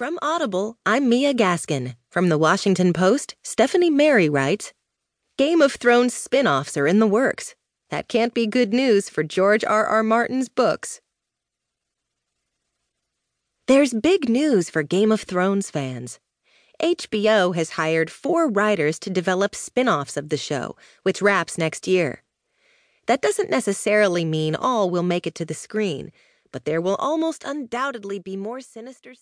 From Audible, I'm Mia Gaskin. From the Washington Post, Stephanie Merry writes Game of Thrones spin offs are in the works. That can't be good news for George R. R. Martin's books. There's big news for Game of Thrones fans. HBO has hired four writers to develop spin offs of the show, which wraps next year. That doesn't necessarily mean all will make it to the screen, but there will almost undoubtedly be more sinister.